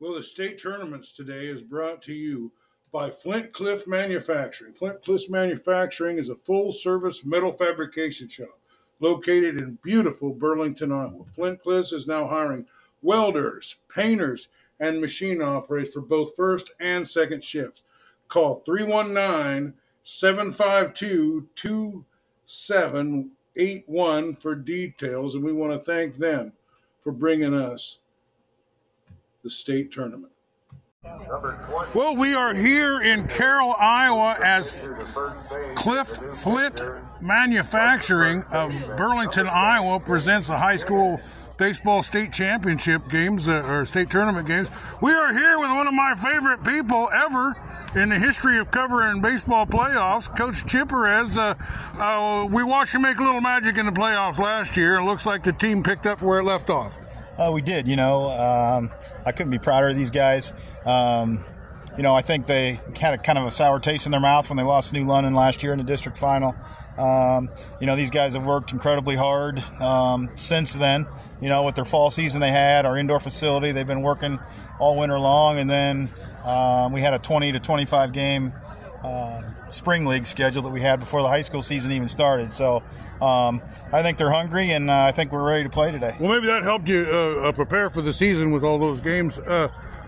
Well, the state tournaments today is brought to you by Flint Cliff Manufacturing. Flint Cliff Manufacturing is a full service metal fabrication shop located in beautiful Burlington, Iowa. Flint Cliff is now hiring welders, painters, and machine operators for both first and second shifts. Call 319 752 2781 for details, and we want to thank them for bringing us the state tournament. Well, we are here in Carroll, Iowa, as Cliff Flint Manufacturing of Burlington, Iowa, presents the high school baseball state championship games uh, or state tournament games. We are here with one of my favorite people ever in the history of covering baseball playoffs, Coach Chip Perez. Uh, uh, we watched him make a little magic in the playoffs last year. It looks like the team picked up where it left off. Uh, we did. You know, um, I couldn't be prouder of these guys. Um, you know, I think they had a kind of a sour taste in their mouth when they lost New London last year in the district final. Um, you know, these guys have worked incredibly hard um, since then. You know, with their fall season they had, our indoor facility, they've been working all winter long, and then um, we had a 20 to 25 game uh, spring league schedule that we had before the high school season even started. So um, I think they're hungry, and uh, I think we're ready to play today. Well, maybe that helped you uh, uh prepare for the season with all those games.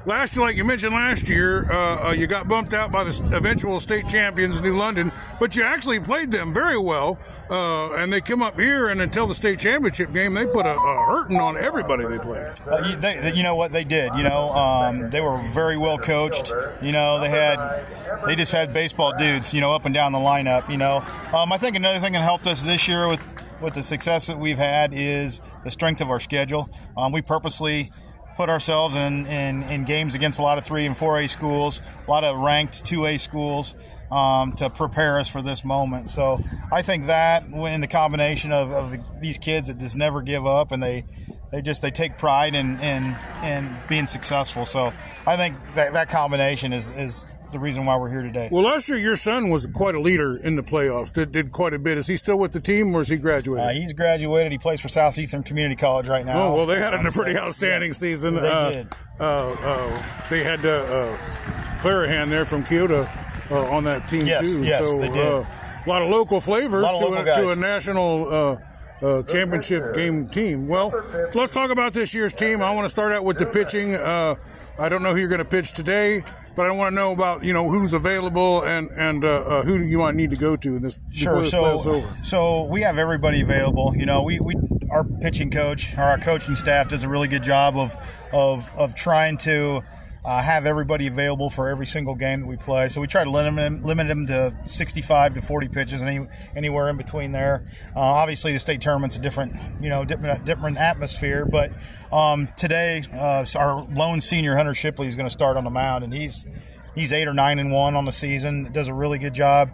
Uh, last year, like you mentioned last year, uh, you got bumped out by the eventual state champions, New London, but you actually played them very well, and they came up here, and until the state championship game, they put a, a hurting on everybody they played. You, they, you, know what they did? You know, um, they were very well coached. You know, they had they just had baseball dudes, you know, up and down the lineup. You know, um, I think another thing that helped us this year with with the success that we've had is the strength of our schedule. Um, we purposely put ourselves in, in, in, games against a lot of 3 and 4A schools, a lot of ranked 2A schools um, to prepare us for this moment. So I think that in the combination of, of the, these kids that just never give up and they they just they take pride in in, in being successful. So I think that, that combination is, is the reason why we're here today. Well, last year your son was quite a leader in the playoffs. Did, did quite a bit. Is he still with the team, or is he graduated? Uh, he's graduated. He plays for Southeastern Community College right now. Oh well, they had a pretty outstanding yeah, season. They uh, did. Uh, uh they had uh, uh Clarahan there from Keota uh, on that team yes, too. Yes, so they did. Uh, a lot of local flavors of to, a, to, a, national. Uh, championship game team. Well, let's talk about this year's team. I want to start out with the pitching. Uh, I don't know who you're going to pitch today, but I want to know about you know who's available and and uh, uh, who you might need to go to in this sure. This so so we have everybody available. You know, we, we our pitching coach, our coaching staff does a really good job of of of trying to uh, have everybody available for every single game that we play. So we try to limit them, limit to 65 to 40 pitches, any, anywhere in between there. Uh, obviously, the state tournament's a different, you know, different, different atmosphere. But um, today, uh, our lone senior Hunter Shipley is going to start on the mound, and he's he's eight or nine and one on the season. Does a really good job.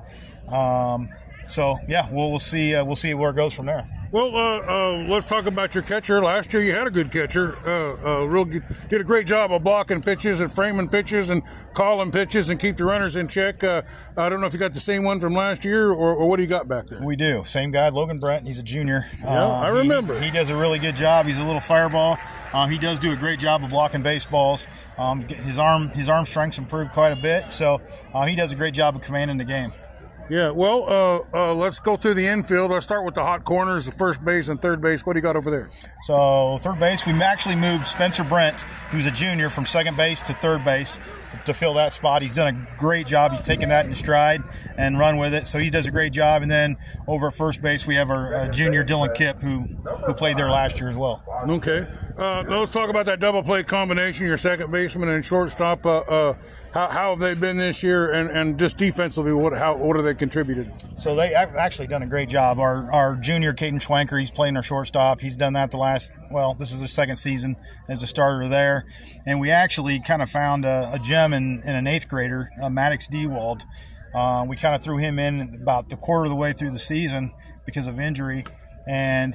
Um, so yeah, we'll we'll see uh, we'll see where it goes from there. Well, uh, uh, let's talk about your catcher. Last year, you had a good catcher. Uh, uh real good, did a great job of blocking pitches and framing pitches and calling pitches and keep the runners in check. Uh, I don't know if you got the same one from last year or, or, what do you got back there? We do. Same guy, Logan Brent. He's a junior. Yeah, I remember. He, he, does a really good job. He's a little fireball. Um, he does do a great job of blocking baseballs. Um, his arm his arm strength's improved quite a bit, so he does a great job of commanding the game. Yeah, well, uh, uh, let's go through the infield. Let's start with the hot corners, the first base and third base. What do you got over there? So, third base, we actually moved Spencer Brent, who's a junior, from second base to third base to fill that spot. He's done a great job. He's taken that in stride and run with it. So he does a great job. And then over at first base, we have our uh, junior Dylan Kipp, who who played there last year as well. Okay, uh, let's talk about that double play combination. Your second baseman and shortstop. Uh, uh, how, how, have they been this year? And, and just defensively, what how what have they contributed? So they have actually done a great job. Our our junior Caden Schwanker, he's playing our shortstop. He's done that the last well, this is his second season as a starter there, and we actually kind of found a, a gem in, in an eighth grader, uh, Maddox Dewald. Uh, we kind of threw him in about the quarter of the way through the season because of injury, and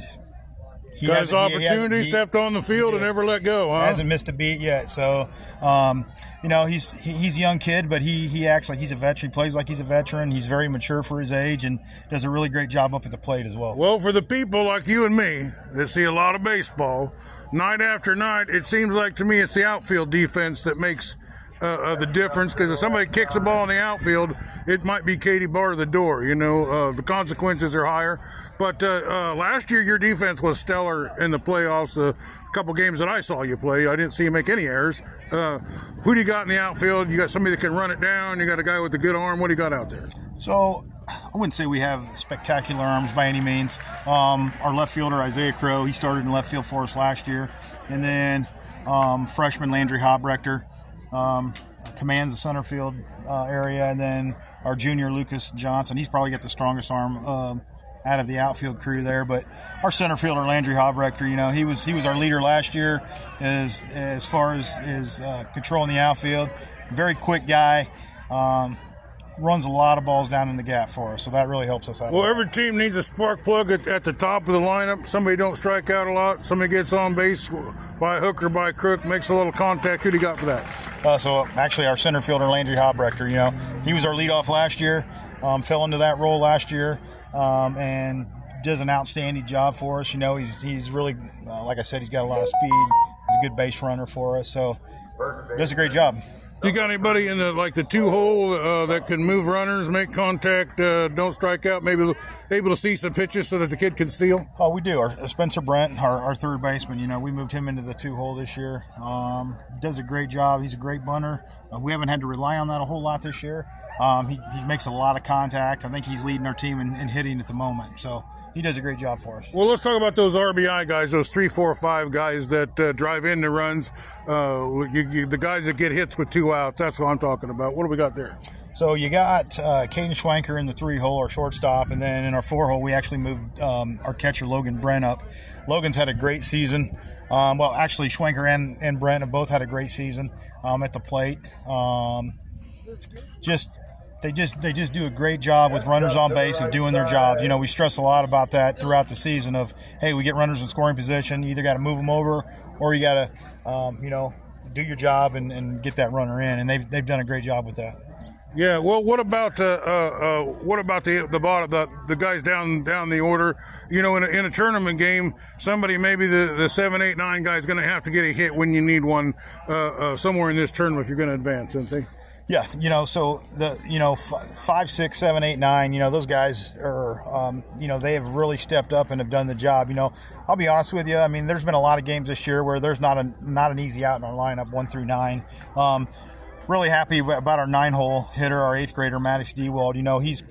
he got his opportunity, he stepped on the field and never let go. Huh? Hasn't missed a beat yet. So, um, you know, he's he's a young kid, but he he acts like he's a veteran. He plays like he's a veteran. He's very mature for his age and does a really great job up at the plate as well. Well, for the people like you and me that see a lot of baseball, night after night, it seems like to me it's the outfield defense that makes uh, uh, the difference because if somebody kicks a ball in the outfield, it might be Katie bar the door. You know, uh, the consequences are higher. But uh, uh, last year, your defense was stellar in the playoffs. The couple games that I saw you play, I didn't see you make any errors. Uh, who do you got in the outfield? You got somebody that can run it down. You got a guy with a good arm. What do you got out there? So I wouldn't say we have spectacular arms by any means. Um, our left fielder Isaiah Crow, he started in left field for us last year, and then um, freshman Landry Hobrechter um, commands the center field uh, area, and then our junior Lucas Johnson. He's probably got the strongest arm uh, out of the outfield crew there. But our center fielder Landry Hobrechter, you know, he was he was our leader last year as as far as is uh, controlling the outfield. Very quick guy. Um, runs a lot of balls down in the gap for us, so that really helps us out. Well, every team needs a spark plug at, at, the top of the lineup. Somebody don't strike out a lot. Somebody gets on base by hook or by crook, makes a little contact. Who do you got for that? Uh, so actually, our center fielder Landry Hobrechter. You know, he was our leadoff last year. Um, fell into that role last year, um, and does an outstanding job for us. You know, he's he's really, uh, like I said, he's got a lot of speed. He's a good base runner for us, so does a great job. You got anybody in the like the two hole uh, that can move runners, make contact, uh, don't strike out, maybe able to see some pitches so that the kid can steal? Oh, we do. Our, Spencer Brent, our, our, third baseman, you know, we moved him into the two hole this year. Um, does a great job. He's a great bunter. Uh, we haven't had to rely on that a whole lot this year. Um, he, he, makes a lot of contact. I think he's leading our team in, in hitting at the moment. So he does a great job for us. Well, let's talk about those RBI guys, those three, four, five guys that uh, drive in the runs. Uh, you, you, the guys that get hits with two outs. That's what I'm talking about. What do we got there? So you got uh, Caden Schwenker in the three hole, our shortstop, and then in our four hole, we actually moved um, our catcher Logan Brent up. Logan's had a great season. Um, well, actually, Schwenker and, and Brent have both had a great season um, at the plate. Um, just they just they just do a great job with runners on base of doing their jobs. You know, we stress a lot about that throughout the season. Of hey, we get runners in scoring position. You either got to move them over, or you got to, um, you know, do your job and, and get that runner in. And they've they've done a great job with that. Yeah. Well, what about uh, uh, uh, what about the the bottom the the guys down down the order? You know, in a, in a tournament game, somebody maybe the the seven, eight, nine guy is going to have to get a hit when you need one uh, uh, somewhere in this tournament if you're going to advance, isn't they? Yeah, you know, so the you know f- five, six, seven, eight, nine. You know, those guys are, um, you know, they have really stepped up and have done the job. You know, I'll be honest with you. I mean, there's been a lot of games this year where there's not a not an easy out in our lineup, one through nine. Um, really happy about our nine hole hitter, our eighth grader Maddox Dewald. You know, he's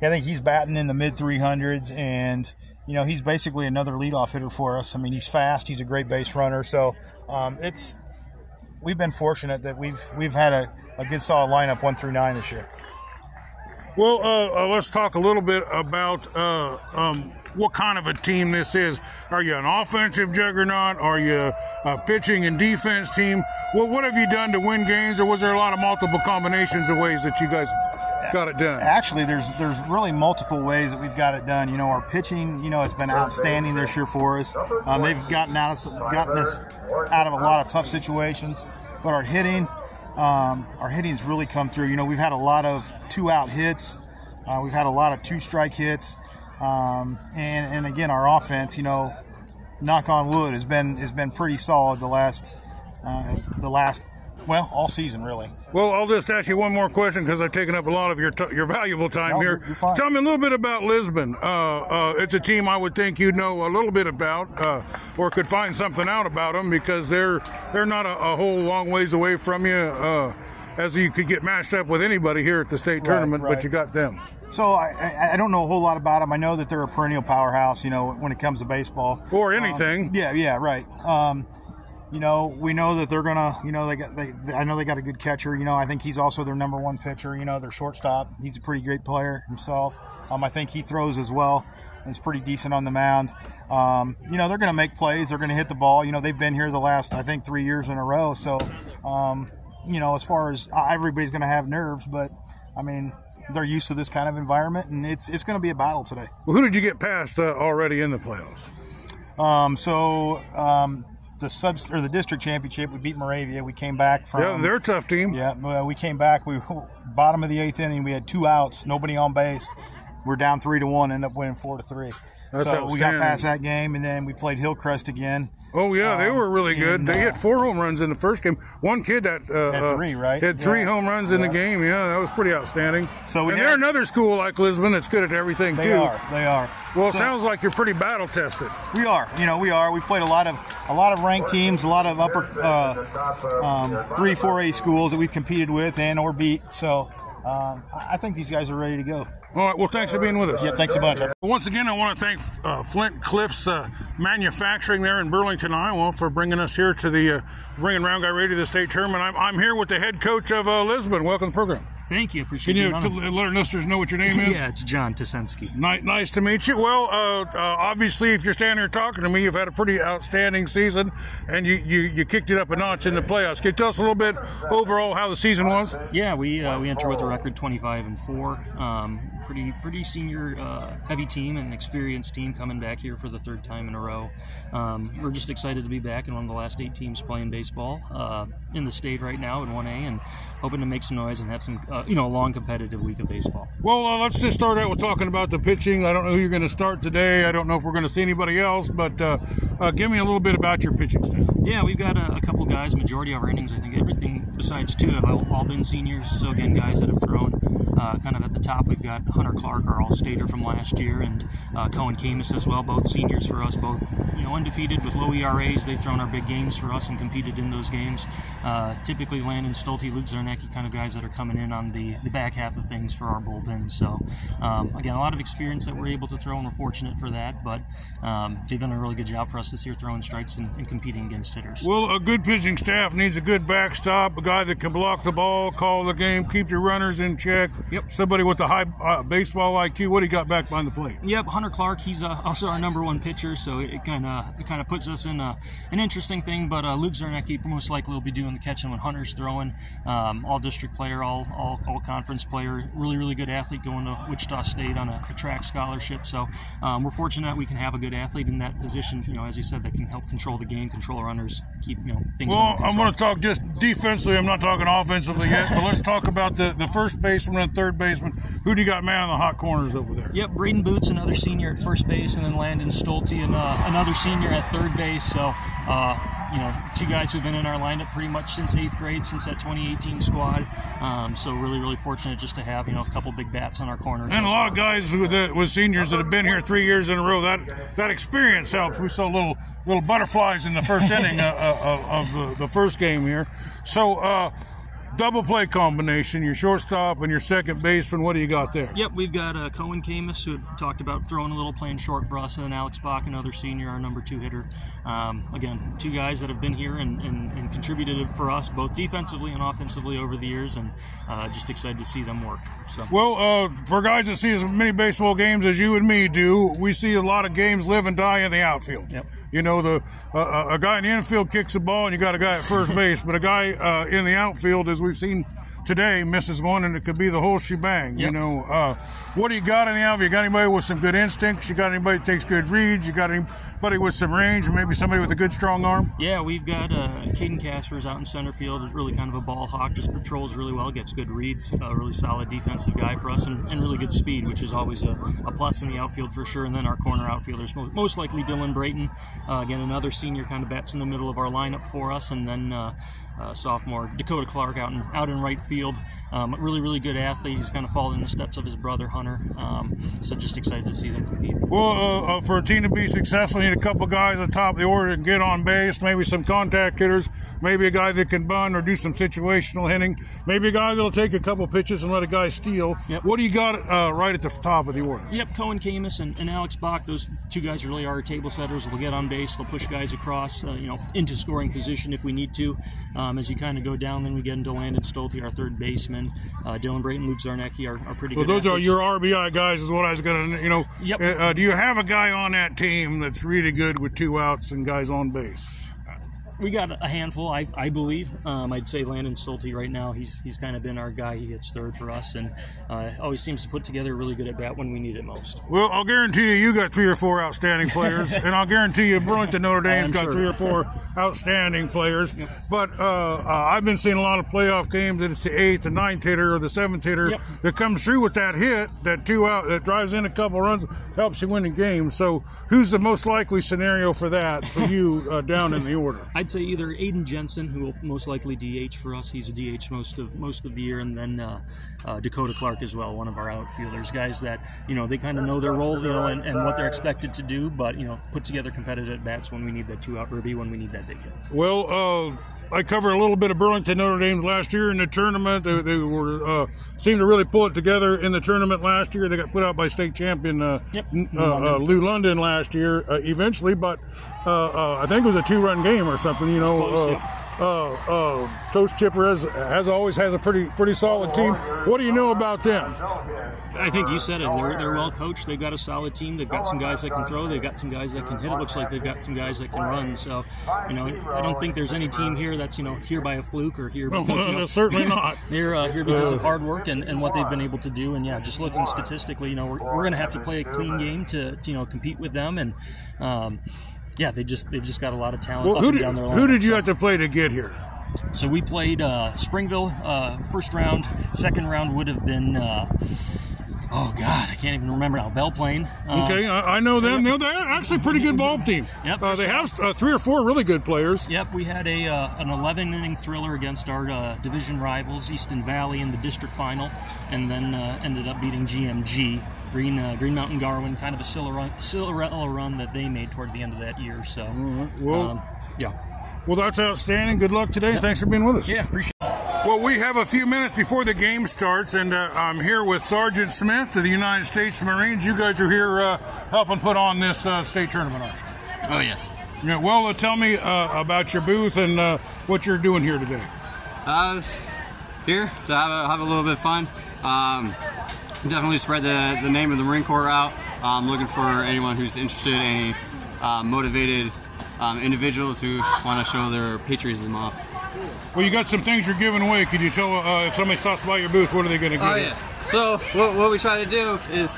I think he's batting in the mid 300s, and you know he's basically another leadoff hitter for us. I mean, he's fast, he's a great base runner, so um, it's we've been fortunate that we've we've had a a good solid lineup one through nine this year. Well, uh, uh, let's talk a little bit about uh, um, what kind of a team this is. Are you an offensive juggernaut? Are you a pitching and defense team? Well, what have you done to win games, or was there a lot of multiple combinations of ways that you guys got it done? Actually, there's there's really multiple ways that we've got it done. You know, our pitching, you know, has been outstanding this year for us. Um, they've gotten out of gotten us out of a lot of tough situations, but our hitting um, our hitting's really come through. You know, we've had a lot of two out hits. Uh, we've had a lot of two strike hits. Um, and, and again, our offense, you know, knock on wood, has been has been pretty solid the last uh, the last well, all season, really. Well, I'll just ask you one more question because I've taken up a lot of your t- your valuable time no, here. Tell me a little bit about Lisbon. Uh, uh, it's a team I would think you'd know a little bit about, uh, or could find something out about them because they're they're not a, a whole long ways away from you. As you could get mashed up with anybody here at the state tournament, right, right. but you got them. So I, I, don't know a whole lot about them. I know that they're a perennial powerhouse, you know, when it comes to baseball or anything. Um, yeah, yeah, right. Um, you know, we know that they're gonna, you know, they got, they, I know they got a good catcher. You know, I think he's also their number one pitcher. You know, their shortstop. He's a pretty great player himself. Um, I think he throws as well. It's pretty decent on the mound. Um, you know, they're going to make plays. They're going to hit the ball. You know, they've been here the last, I think, three years in a row. So, um, you know, as far as uh, everybody's going to have nerves, but I mean, they're used to this kind of environment, and it's it's going to be a battle today. Well, who did you get past uh, already in the playoffs? Um, so um, the sub or the district championship, we beat Moravia. We came back from. Yeah, they're a tough team. Yeah, we came back. We bottom of the eighth inning. We had two outs, nobody on base. We're down three to one. End up winning four to three. That's so we got past that game, and then we played Hillcrest again. Oh yeah, um, they were really good. And, they hit four home runs in the first game. One kid that uh, had three, right? Had three yeah. home runs in the game. Yeah, that was pretty outstanding. So and had, they're another school like Lisbon that's good at everything they too. They are. They are. Well, it sounds like you're pretty battle tested. We are. You know, we are. We played a lot of a lot of ranked teams, a lot of upper uh, um, three, four A schools that we've competed with and or beat. So um, I think these guys are ready to go. All right. Well, thanks for being with us. Yeah, thanks a bunch. Once again, I want to thank uh, Flint Cliffs uh, Manufacturing there in Burlington, Iowa, for bringing us here to the uh, bringing Round Guy Radio to the state tournament. I'm, I'm here with the head coach of uh, Lisbon. Welcome to the program. Thank you. Appreciate Can you t- let our listeners know what your name is? yeah, it's John Tasensky. Nice, nice to meet you. Well, uh, uh, obviously, if you're standing here talking to me, you've had a pretty outstanding season, and you, you, you kicked it up a notch in the playoffs. Can you tell us a little bit overall how the season was? Yeah, we uh, we entered with a record 25 and four. Um, pretty pretty senior uh, heavy team and experienced team coming back here for the third time in a row. Um, we're just excited to be back and one of the last eight teams playing baseball uh, in the state right now in 1A and hoping to make some noise and have some uh, you know a long competitive week of baseball. Well, uh, let's just start out with talking about the pitching. I don't know who you're going to start today. I don't know if we're going to see anybody else, but uh, uh, give me a little bit about your pitching staff. Yeah, we've got a, a couple guys. Majority of our innings, I think everything besides two have all, all been seniors. So again, guys that have thrown uh, kind of at the top. We've got Hunter Clark, our All-Stater from last year, and uh, Cohen Camus as well, both seniors for us, both you know undefeated with low ERAs. They've thrown our big games for us and competed in those games. Uh, typically, Landon Stolte, Luke Zarnecki, kind of guys that are coming in on the, the back half of things for our bullpen. So um, again, a lot of experience that we're able to throw, and we're fortunate for that. But um, they've done a really good job for us this year, throwing strikes and, and competing against hitters. Well, a good pitching staff needs a good backstop, a guy that can block the ball, call the game, keep your runners in check. Yep. Somebody with a high uh, baseball IQ. What do you got back behind the plate? Yep, Hunter Clark. He's uh, also our number one pitcher, so it kind of it kind of puts us in a, an interesting thing. But uh, Luke Zarnecki most likely will be doing the catching when Hunter's throwing. Um, all district player, all, all all conference player. Really really good athlete going to Wichita State on a, a track scholarship. So um, we're fortunate we can have a good athlete in that position. You know, as you said, that can help control the game, control runners, keep you know things. Well, I'm going to talk just defensively. I'm not talking offensively yet, but let's talk about the the first baseman and third baseman. Who do you got man on the hot corners over there? Yep, Braden Boots, another senior at first base, and then Landon Stolte, and uh, another senior at third base. So, uh, you know, two guys who've been in our lineup pretty much since eighth grade, since that 2018 squad. Um, so, really, really fortunate just to have you know a couple big bats on our corners. And a lot of guys with, the, with seniors that have been here three years in a row. That that experience helps. We saw little little butterflies in the first inning uh, uh, of the, the first game here. So. Uh, double play combination, your shortstop and your second baseman. What do you got there? Yep, we've got uh, Cohen Camus, who talked about throwing a little playing short for us, and then Alex Bach, another senior, our number two hitter. Um, again, two guys that have been here and, and, and, contributed for us both defensively and offensively over the years, and uh, just excited to see them work. So. Well, uh, for guys that see as many baseball games as you and me do, we see a lot of games live and die in the outfield. Yep. You know, the a guy in the infield kicks the ball, and you got a guy at first base, but a guy uh, in the outfield, as we've seen today, misses one, and it could be the whole shebang. Yep. You know, uh, what do you got in the? You got anybody with some good instincts? You got anybody that takes good reads? You got anybody with some range? Maybe somebody with a good strong arm? Yeah, we've got uh, Caden Caspers out in center field. Is really kind of a ball hawk. Just patrols really well. Gets good reads. A really solid defensive guy for us, and, and really good speed, which is always a, a, plus in the outfield for sure. And then our corner outfielders, most likely Dylan Brayton. Uh, again, another senior kind of bats in the middle of our lineup for us, and then. Uh, uh, sophomore Dakota Clark out in out in right field. Um, really, really good athlete. He's kind of followed in the steps of his brother Hunter. Um, so just excited to see them compete. Well, uh, uh, for a team to be successful, need a couple guys at the top of the order and get on base. Maybe some contact hitters. Maybe a guy that can bunt or do some situational hitting. Maybe a guy that'll take a couple pitches and let a guy steal. Yep. What do you got uh, right at the top of the order? Yep, Cohen Camus and, and, Alex Bach. Those two guys really are table setters. They'll get on base. They'll push guys across, uh, you know, into scoring position if we need to. Um, as you kind of go down, then we get into Landon Stolte, our third baseman. Uh, Dylan Brayton, Luke Zarnecki are, are pretty so good. So those athletes. are your RBI guys, is what I was going to, you know. Yep. Uh, do you have a guy on that team that's really good with two outs and guys on base? We got a handful, I, I believe. Um, I'd say Landon Stolte right now. He's he's kind of been our guy. He hits third for us, and uh, always seems to put together really good at bat when we need it most. Well, I'll guarantee you, you got three or four outstanding players, and I'll guarantee you, Burlington Notre Dame's got sure. three or four outstanding players. But uh, uh, I've been seeing a lot of playoff games that it's the eighth, the ninth hitter, or the seventh hitter Yep. that comes through with that hit, that two out, that drives in a couple runs, helps you win the game. So, who's the most likely scenario for that for you uh, down in the order? I'd say either Aiden Jensen, who will most likely DH for us. He's a DH most of most of the year, and then uh, uh, Dakota Clark as well, one of our outfielders. Guys that you know they kind of know their role, you know, and, and what they're expected to do, but you know put together competitive bats when we need that two out ribby, when we need that big hit. Well, uh, I covered a little bit of Burlington Notre Dame last year in the tournament. They, they were uh, seemed to really pull it together in the tournament last year. They got put out by state champion uh, Yep. uh, uh, New London last year. Uh, eventually, but uh, uh, I think it was a two-run game or something. You know. Close, uh, yeah. uh, uh, Coach Chipper has, has always has a pretty pretty solid team. What do you know about them? I think you said it. They're, they're well coached. They've got a solid team. They've got some guys that can throw. They've got some guys that can hit. It looks like they've got some guys that can run. So, you know, I don't think there's any team here that's you know here by a fluke or here because you know, Certainly not. they're uh, here because of hard work and, and what they've been able to do. And yeah, just looking statistically, you know, we're, we're going to have to play a clean game to, to you know compete with them. And um, yeah, they just they've just got a lot of talent Well, up who and did, down their who did you have to play to get here? So we played uh, Springville uh, first round. Second round would have been. Uh, Oh God, I can't even remember now. Belle Plaine. Uh, Okay, I, I know them. They're, they're actually a pretty good ball team. Yep. Uh, they have uh, three or four really good players. Yep, we had a uh, an 11 inning thriller against our uh, division rivals, Easton Valley, in the district final, and then uh, ended up beating GMG. Green uh, Green Mountain Garwin, kind of a Cinderella run that they made toward the end of that year. So, Well, um, yeah, well, that's outstanding. Good luck today. Thanks for being with us. yeah, appreciate. Well, we have a few minutes before the game starts, and uh, I'm here with Sergeant Smith of the United States Marines. You guys are here uh, helping put on this uh, state tournament, aren't you? Oh yes. Yeah, well, uh, tell me uh, about your booth and uh, what you're doing here today. I was here to have a, have a little bit of fun. Um, definitely spread the, the name of the Marine Corps out. I'm looking for anyone who's interested, any uh, motivated um, individuals who want to show their patriotism off. Well, you got some things you're giving away. Could you tell uh, if somebody stops by your booth, what are they going to give? Oh you? yes. So what, what we try to do is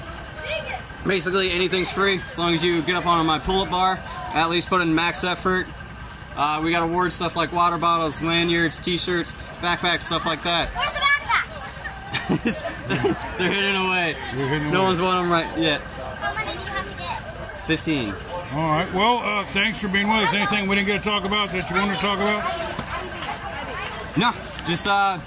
basically anything's free as long as you get up on my pull-up bar, at least put in max effort. Uh, we got awards stuff like water bottles, lanyards, T-shirts, backpacks, stuff like that. Where's the backpacks? They're hidden away. hidden no away. one's won them right yet. How many do you have to get? 15. All right. Well, uh, thanks for being with us. Anything we didn't get to talk about that you want to talk about? No, just uh,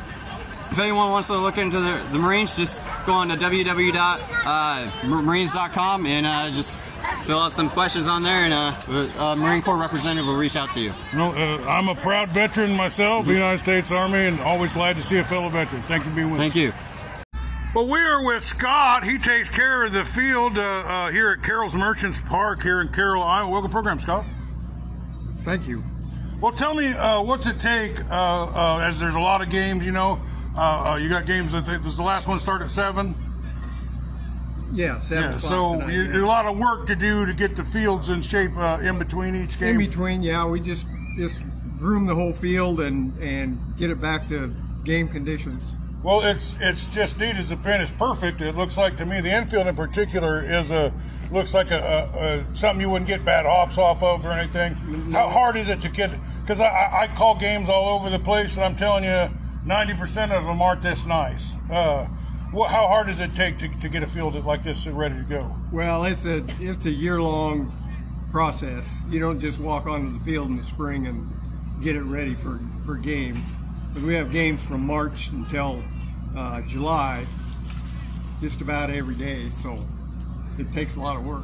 if anyone wants to look into the, the Marines, just go on to www.marines.com and uh, just fill out some questions on there, and uh, a Marine Corps representative will reach out to you. No, uh, I'm a proud veteran myself, the United States Army, and always glad to see a fellow veteran. Thank you for being with us. Thank you. Well, we are with Scott. He takes care of the field uh, uh, here at Carroll's Merchants Park here in Carroll, Iowa. Welcome program, Scott. Thank you. Well, tell me, uh, what's it take? Uh, uh, as there's a lot of games, you know, uh, uh, you got games that they, does the last one start at seven? Yeah, seven Yeah. So tonight, you, yeah. a lot of work to do to get the fields in shape uh, in between each game. in between, yeah, we just just groom the whole field and and get it back to game conditions. Well, it's it's just neat as the pin is perfect. It looks like to me the infield in particular is a looks like a, a, a something you wouldn't get bad hops off of or anything. How hard is it to get? Because I, I, I call games all over the place, and I'm telling you, ninety percent of them aren't this nice. Uh, what, how hard does it take to, to get a field like this ready to go? Well, it's a it's a year long process. You don't just walk onto the field in the spring and get it ready for for games. But we have games from March until uh, July, just about every day. So it takes a lot of work.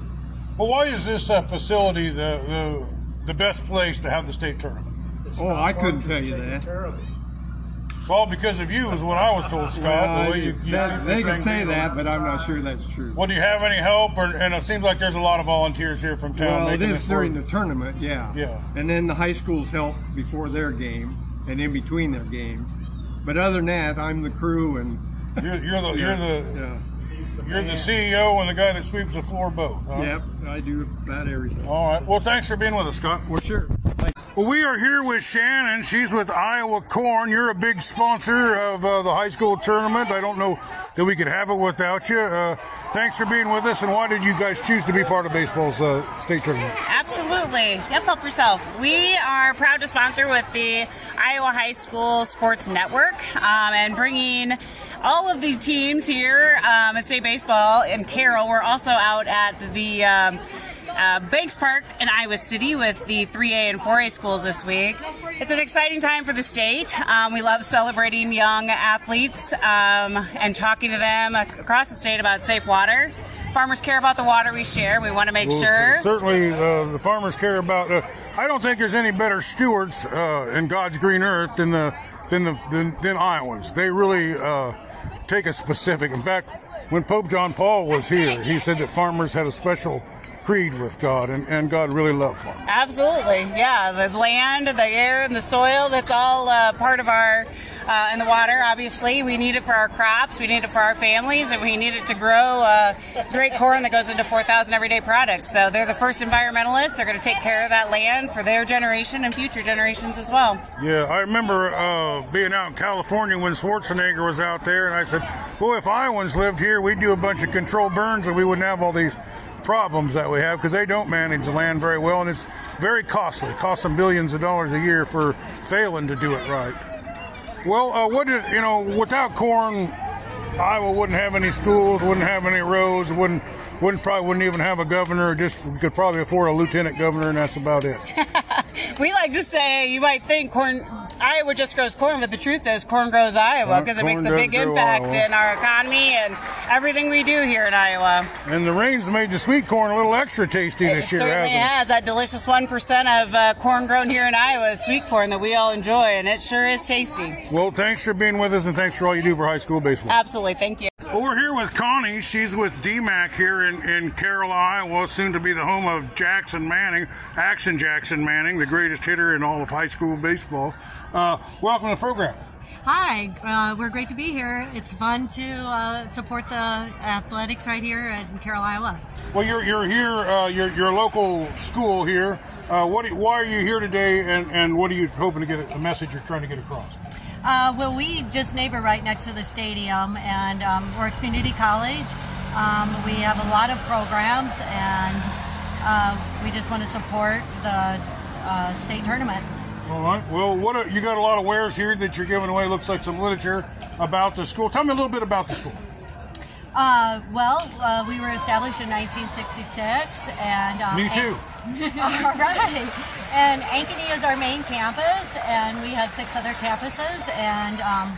Well, why is this uh, facility the, the the best place to have the state tournament? Oh, I couldn't tell you that. It's all because of you, is what I was told, Scott. The way you, you that- keep they can say that, but I'm not sure that's true. Well, do you have any help? Or, and it seems like there's a lot of volunteers here from town. Well, it making is this during work. the tournament, yeah. Yeah. And then the high schools help before their game and in between their games. But other than that, I'm the crew and You're, you're the you're the yeah. you're the CEO and the guy that sweeps the floor both. Huh? Yep, I do about everything. All right. Well, thanks for being with us, Scott. For sure. Well, we are here with Shannon. She's with Iowa Corn. You're a big sponsor of uh, the high school tournament. I don't know that we could have it without you. Uh, thanks for being with us. And why did you guys choose to be part of baseball's uh, state tournament? Absolutely. Yep, help yourself. We are proud to sponsor with the Iowa High School Sports Network um, and bringing all of the teams here um, at state baseball and Carroll. We're also out at the. Um, uh, Banks Park in Iowa City with the 3A and 4A schools this week. It's an exciting time for the state. Um, we love celebrating young athletes um, and talking to them across the state about safe water. Farmers care about the water we share. We want to make Well, sure. Certainly, uh, the farmers care about. Uh, I don't think there's any better stewards uh, in God's green earth than the than the than, than Iowans. They really uh, take a specific. In fact, when Pope John Paul was here, he said that farmers had a special creed with God, and, and God really loved farmers. Absolutely, yeah. The land, the air, and the soil—that's all uh, part of our. Uh, and the water, obviously, we need it for our crops, we need it for our families, and we need it to grow uh, great corn that goes into 4,000 everyday products. So they're the first environmentalists. They're going to take care of that land for their generation and future generations as well. Yeah, I remember uh, being out in California when Schwarzenegger was out there, and I said, "Boy, if Iowans lived here, we'd do a bunch of controlled burns, and we wouldn't have all these problems that we have because they don't manage the land very well, and it's very costly. It costs them billions of dollars a year for failing to do it right." Well, uh, what did you know? Without corn, Iowa wouldn't have any schools, wouldn't have any roads, wouldn't wouldn't probably wouldn't even have a governor. Just we could probably afford a lieutenant governor, and that's about it. We like to say you might think corn Iowa just grows corn, but the truth is corn grows Iowa because it makes a big impact Iowa. in our economy and everything we do here in Iowa. And the rains made the sweet corn a little extra tasty It this year, certainly hasn't it? has that delicious one percent of uh, corn grown here in Iowa, is sweet corn that we all enjoy, and it sure is tasty. Well, thanks for being with us, and thanks for all you do for high school baseball. Absolutely, thank you. Well, we're here with Connie. She's with DMACC here in, in Carroll, Iowa, soon to be the home of Jackson Manning, Action Jackson Manning, the greatest hitter in all of high school baseball. Uh, welcome to the program. Hi, uh, we're great to be here. It's fun to uh, support the athletics right here in Carroll, Iowa. Well, you're, you're here, uh, you're, you're a local school here. Uh, what, why are you here today, and, and what are you hoping to get, a message you're trying to get across? Uh, well, we just neighbor right next to the stadium, and um, we're a community college. Um, we have a lot of programs, and uh, we just want to support the uh, state tournament. All right. Well, what are, you got a lot of wares here that you're giving away. Looks like some literature about the school. Tell me a little bit about the school. Uh, well, uh, we were established in 1966, and um, Me too. All right. And Ankeny is our main campus, and we have six other campuses. And um,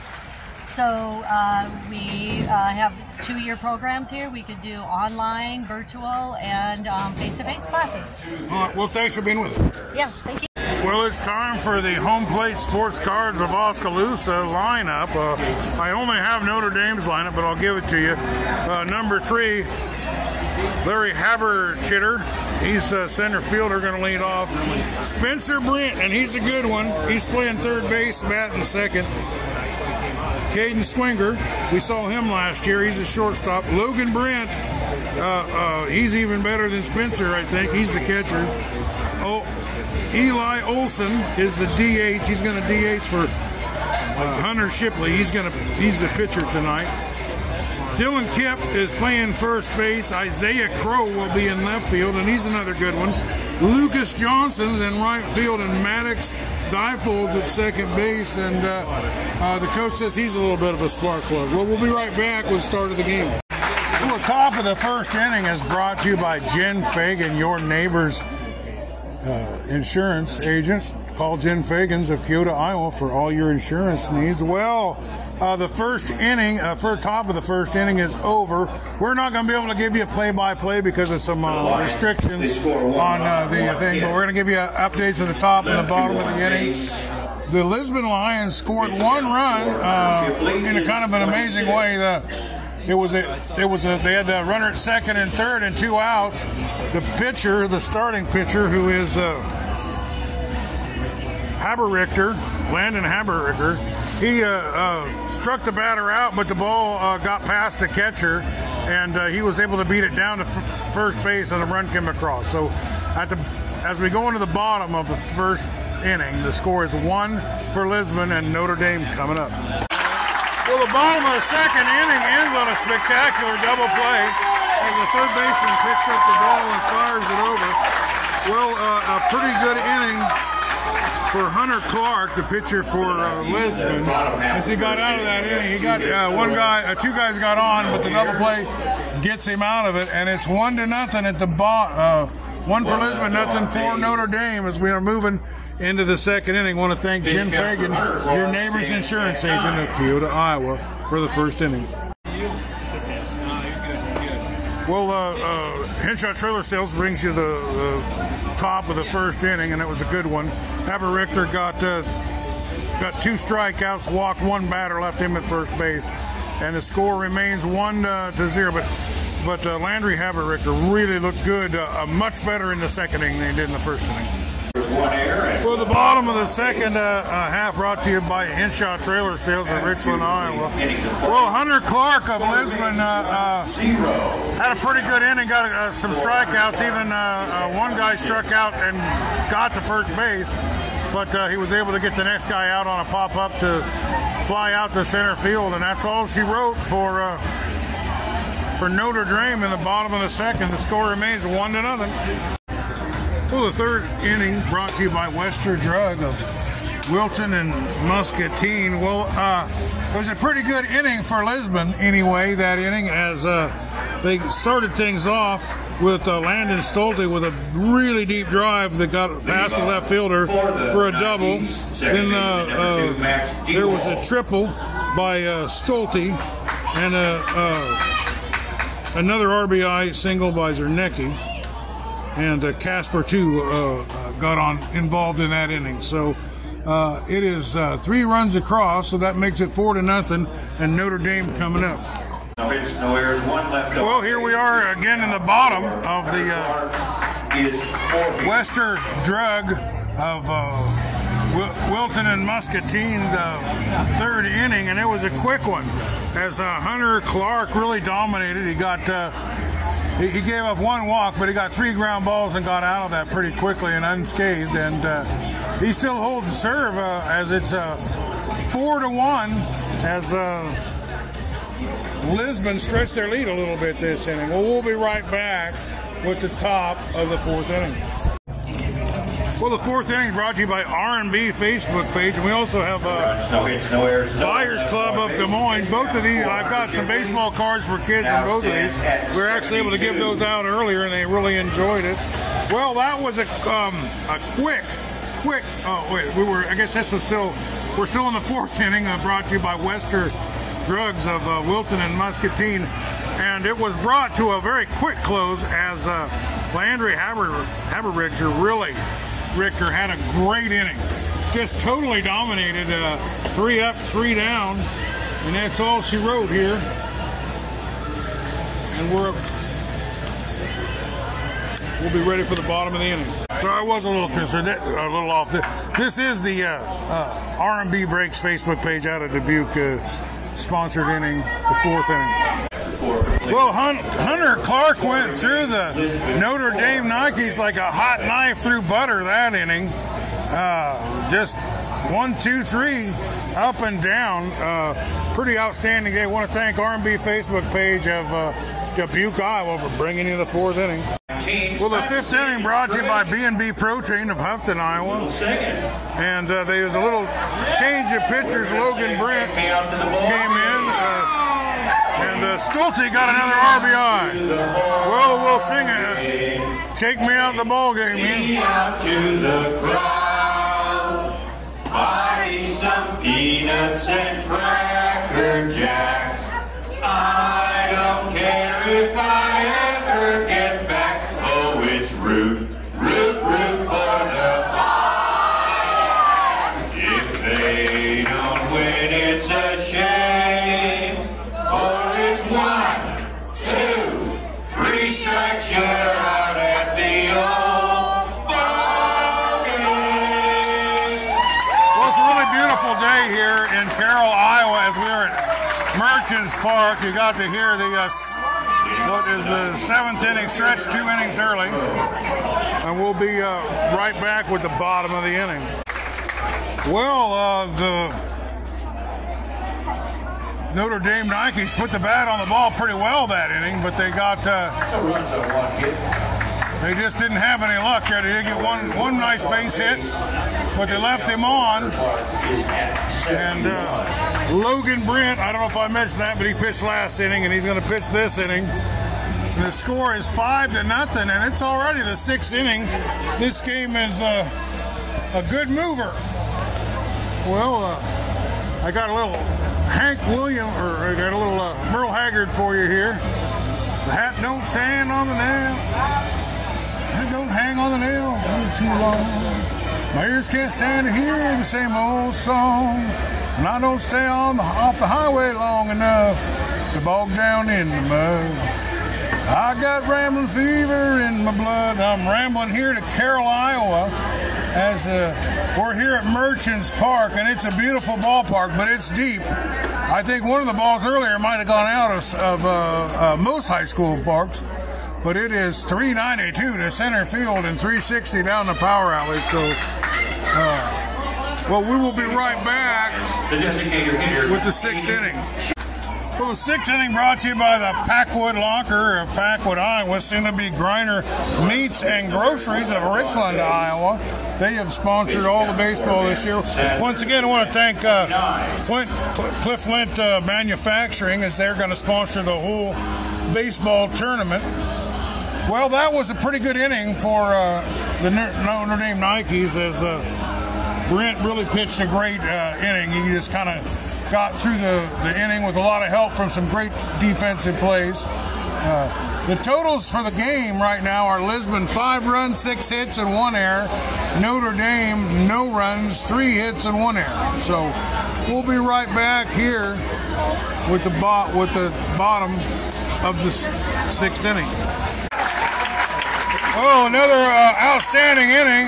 so uh, we uh, have two year programs here. We could do online, virtual, and face to face classes. All right. Well, thanks for being with us. Yeah, thank you. Well, it's time for the home plate sports cards of Oskaloosa lineup. Uh, I only have Notre Dame's lineup, but I'll give it to you. Uh, number three, Larry Haberchitter. He's uh, center fielder, going to lead off. Spencer Brent, and he's a good one. He's playing third base, batting second. Caden Swinger, we saw him last year. He's a shortstop. Logan Brent, uh, uh, he's even better than Spencer, I think. He's the catcher. Oh, Eli Olson is the DH. He's going to DH for uh, Hunter Shipley. He's going to he's the pitcher tonight. Dylan Kipp is playing first base. Isaiah Crow will be in left field, and he's another good one. Lucas Johnson's in right field, and Maddox Diefolds at second base. And uh, uh, the coach says he's a little bit of a spark plug. Well, we'll be right back with the start of the game. Well, top of the first inning is brought to you by Jen Fagan, your neighbor's uh, insurance agent. Call Jen Fagans of Keota, Iowa for all your insurance needs. Well, uh, the first inning, uh, first top of the first inning is over. We're not going to be able to give you a play-by-play because of some uh, restrictions on uh, the thing, but we're going to give you updates at the top and the bottom of the inning. The Lisbon Lions scored one run uh, in a kind of an amazing way. The, it was a, it was a, they had a runner at second and third and two outs. The pitcher, the starting pitcher, who is uh, Haberrichter, Landon Haberrichter, he uh, uh, struck the batter out, but the ball uh, got past the catcher, and uh, he was able to beat it down to f- first base, and a run came across. So, at the as we go into the bottom of the first inning. The score is one for Lisbon and Notre Dame coming up. Well, the bottom of the second inning ends on a spectacular double play as the third baseman picks up the ball and fires it over. Well, uh, a pretty good inning for Hunter Clark, the pitcher for uh, Lisbon, as he got out of that inning. He got uh, one guy, uh, two guys got on, but the double play gets him out of it, and it's one to nothing at the bottom. Uh, one for Lisbon, nothing for Notre Dame as we are moving into the second inning. want to thank Jim Fagan, your neighbor's insurance agent of Keota, Iowa, for the first inning. Well, uh, uh, Henshaw Trailer Sales brings you the uh, top of the first inning, and it was a good one. Aber Richter got uh, got two strikeouts, walked one batter, left him at first base, and the score remains one uh, to zero. But but uh, Landry Haberrichter really looked good, uh, much better in the second inning than he did in the first inning. Well, the bottom of the second uh, uh, half brought to you by Henshaw Trailer Sales in Richland, Iowa. Well, Hunter Clark of Lisbon uh, uh had a pretty good inning, got uh, some strikeouts. Even uh, one guy struck out and got to first base, but he was able to get the next guy out on a pop up to fly out to center field, and that's all she wrote for for Notre Dame in the bottom of the second. The score remains one to nothing. Well, the third inning brought to you by Wester Drug of Wilton and Muscatine. Well, uh, it was a pretty good inning for Lisbon, anyway, that inning, as uh, they started things off with uh, Landon Stolte with a really deep drive that got past the left fielder for a double. Then uh, uh, there was a triple by uh, Stolte and uh, another RBI single by Zernecki and uh, Casper too uh, uh, got on involved in that inning. So uh, it is uh, three runs across, so that makes it four to nothing, and Notre Dame coming up. No hits, no errors, one left. Well, here we are again in the bottom of the uh, Wester Drug of Wilton and Muscatine, the third inning, and it was a quick one as Hunter Clark really dominated. He got he, he, gave up one walk, but he got three ground balls and got out of that pretty quickly and unscathed. And uh, he still holds serve uh, as it's uh, four to one as uh, Lisbon stretched their lead a little bit this inning. Well, we'll be right back with the top of the fourth inning. Well, the fourth inning brought to you by R&B Facebook page, and we also have uh, Flyers Club of Des Moines. Both of these, I've got some baseball cards for kids in both of these. We were actually able to give those out earlier, and they really enjoyed it. Well, that was a um, a quick, quick. Oh wait, we were. I guess this was still. We're still in the fourth inning. Uh, brought to you by Wester Drugs of uh, Wilton and Muscatine, and it was brought to a very quick close as uh, Landry Haber, really Richter had a great inning. Just totally dominated. Uh, three up, three down, and that's all she wrote here. And we're we'll be ready for the bottom of the inning. So I was a little concerned, a little off. This is the uh, uh, R&B Breaks Facebook page out of Dubuque, uh, sponsored inning, the fourth inning. Well, Hunter Clark went through the Notre Dame Nikes like a hot knife through butter that inning. Uh, just one, two, three, up and down. Uh, pretty outstanding day. Want to thank R&B Facebook page of uh, Dubuque, Iowa for bringing you the fourth inning. Well, the fifth inning brought to you by B&B Protein of Houghton, Iowa. And uh, there was a little change of pitchers. Logan Brent came in. Uh, and uh, got another RBI. Well, we'll sing it. Take me out of the ball game. Out Park. You got to hear the uh, what is the seventh inning stretch, two innings early, and we'll be uh, right back with the bottom of the inning. Well, uh, the Notre Dame Nikes put the bat on the ball pretty well that inning, but they got uh, they just didn't have any luck. They did get one one nice base hit, but they left him on. And uh, Logan Brent, I don't know if I mentioned that, but he pitched last inning, and he's going to pitch this inning. And the score is five to nothing, and it's already the sixth inning. This game is uh, a good mover. Well, uh, I got a little Hank William, or I got a little uh, Merle Haggard for you here. The hat don't stand on the nail. It don't hang on the nail too long. My ears can't stand to hear the same old song. And I don't stay on the, off the highway long enough to bog down in the mud. I got rambling fever in my blood. I'm rambling here to Carroll, Iowa, as uh, we're here at Merchants Park, and it's a beautiful ballpark, but it's deep. I think one of the balls earlier might have gone out of, of uh, uh, most high school parks, but it is 392 to center field and 360 down the power alley. So, uh, well, we will be right back with the sixth inning. Well, the sixth inning brought to you by the Packwood Locker of Packwood, Iowa, soon to be Griner Meats and Groceries of Richland, Iowa. They have sponsored all the baseball this year. Once again, I want to thank uh, Flint, Cliff Flint uh, Manufacturing as they're going to sponsor the whole baseball tournament. Well, that was a pretty good inning for uh, the Notre Dame Nikes as uh, Brent really pitched a great uh, inning. He just kind of got through the, the inning with a lot of help from some great defensive plays. Uh, the totals for the game right now are Lisbon five runs, six hits, and one error. Notre Dame no runs, three hits, and one error. So we'll be right back here with the bot with the bottom of the sixth inning. Oh, another uh, outstanding inning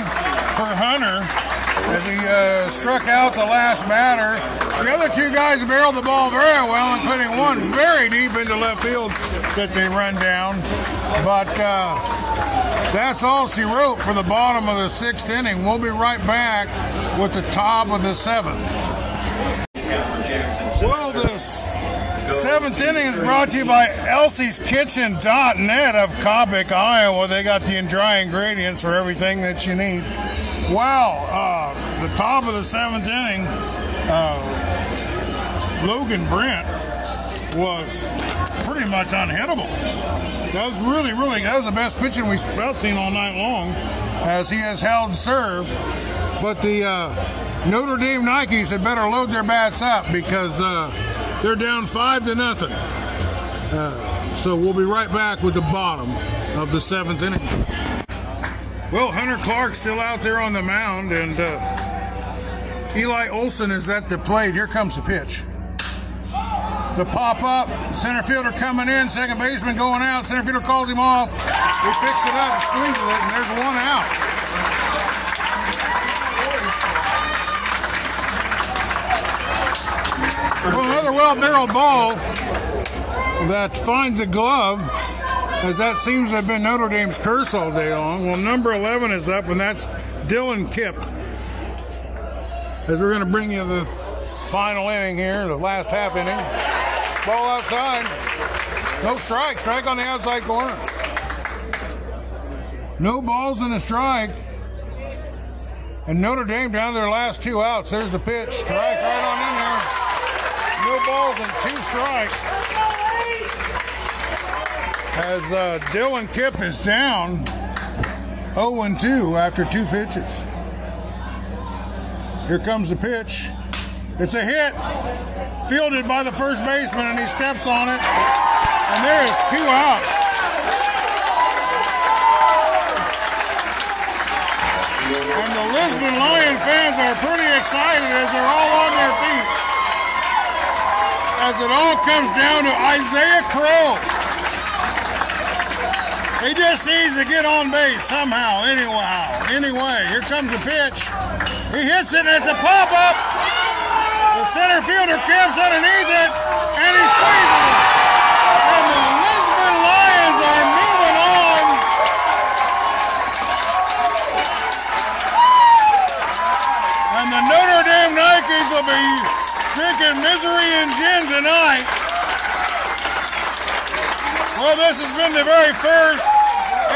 for Hunter as he uh, struck out the last batter. The other two guys barreled the ball very well, including one very deep into left field that they run down. But uh, that's all she wrote for the bottom of the sixth inning. We'll be right back with the top of the seventh. Well, this seventh inning is brought to you by Elsie's Kitchen.net of Cobbic, Iowa. They got the dry ingredients for everything that you need. Well, uh, the top of the seventh inning, uh, Logan Brent was pretty much unhittable. That was really, really, that was the best pitching we've seen all night long as he has held serve. But the uh, Notre Dame Nikes had better load their bats up because uh, they're down five to nothing. Uh, so we'll be right back with the bottom of the seventh inning. Well, Hunter Clark's still out there on the mound, and uh, Eli Olson is at the plate. Here comes the pitch. The pop up, center fielder coming in, second baseman going out. Center fielder calls him off. He picks it up, squeezes it, and there's one out. Well, another well-barreled ball that finds a glove as that seems to have been Notre Dame's curse all day long. Well, number 11 is up, and that's Dylan Kipp. As we're going to bring you the final inning here, the last half inning. Ball outside. No strike. Strike on the outside corner. No balls in the strike. And Notre Dame down their last two outs. There's the pitch. Strike right on in there. No balls and two strikes as uh, Dylan Kipp is down 0 2 after two pitches. Here comes the pitch. It's a hit, fielded by the first baseman, and he steps on it. And there is two outs. And the Lisbon Lion fans are pretty excited as they're all on their feet. As it all comes down to Isaiah Crowe. He just needs to get on base somehow, anyhow. Anyway, here comes the pitch. He hits it, and it's a pop-up. The center fielder camps underneath it, and he squeezes it. And the Lisbon Lions are moving on. And the Notre Dame Nikes will be drinking misery and gin tonight. Well, this has been the very first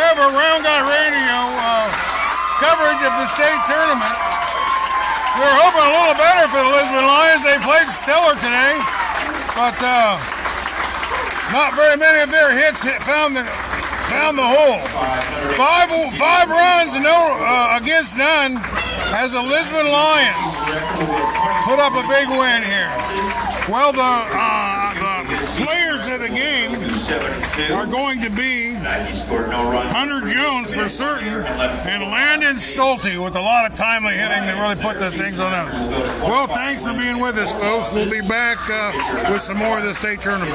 ever Round Guy Radio uh, coverage of the state tournament. We were hoping a little better for the Lisbon Lions. They played stellar today, but uh, not very many of their hits hit, found the found the hole. Five five runs, no uh, against none, as the Lisbon Lions put up a big win here. Well, the uh, of the game are going to be Hunter Jones for certain, and Landon Stolte with a lot of timely hitting that really put the things on us. Well, thanks for being with us, folks. We'll be back uh, with some more of the state tournament.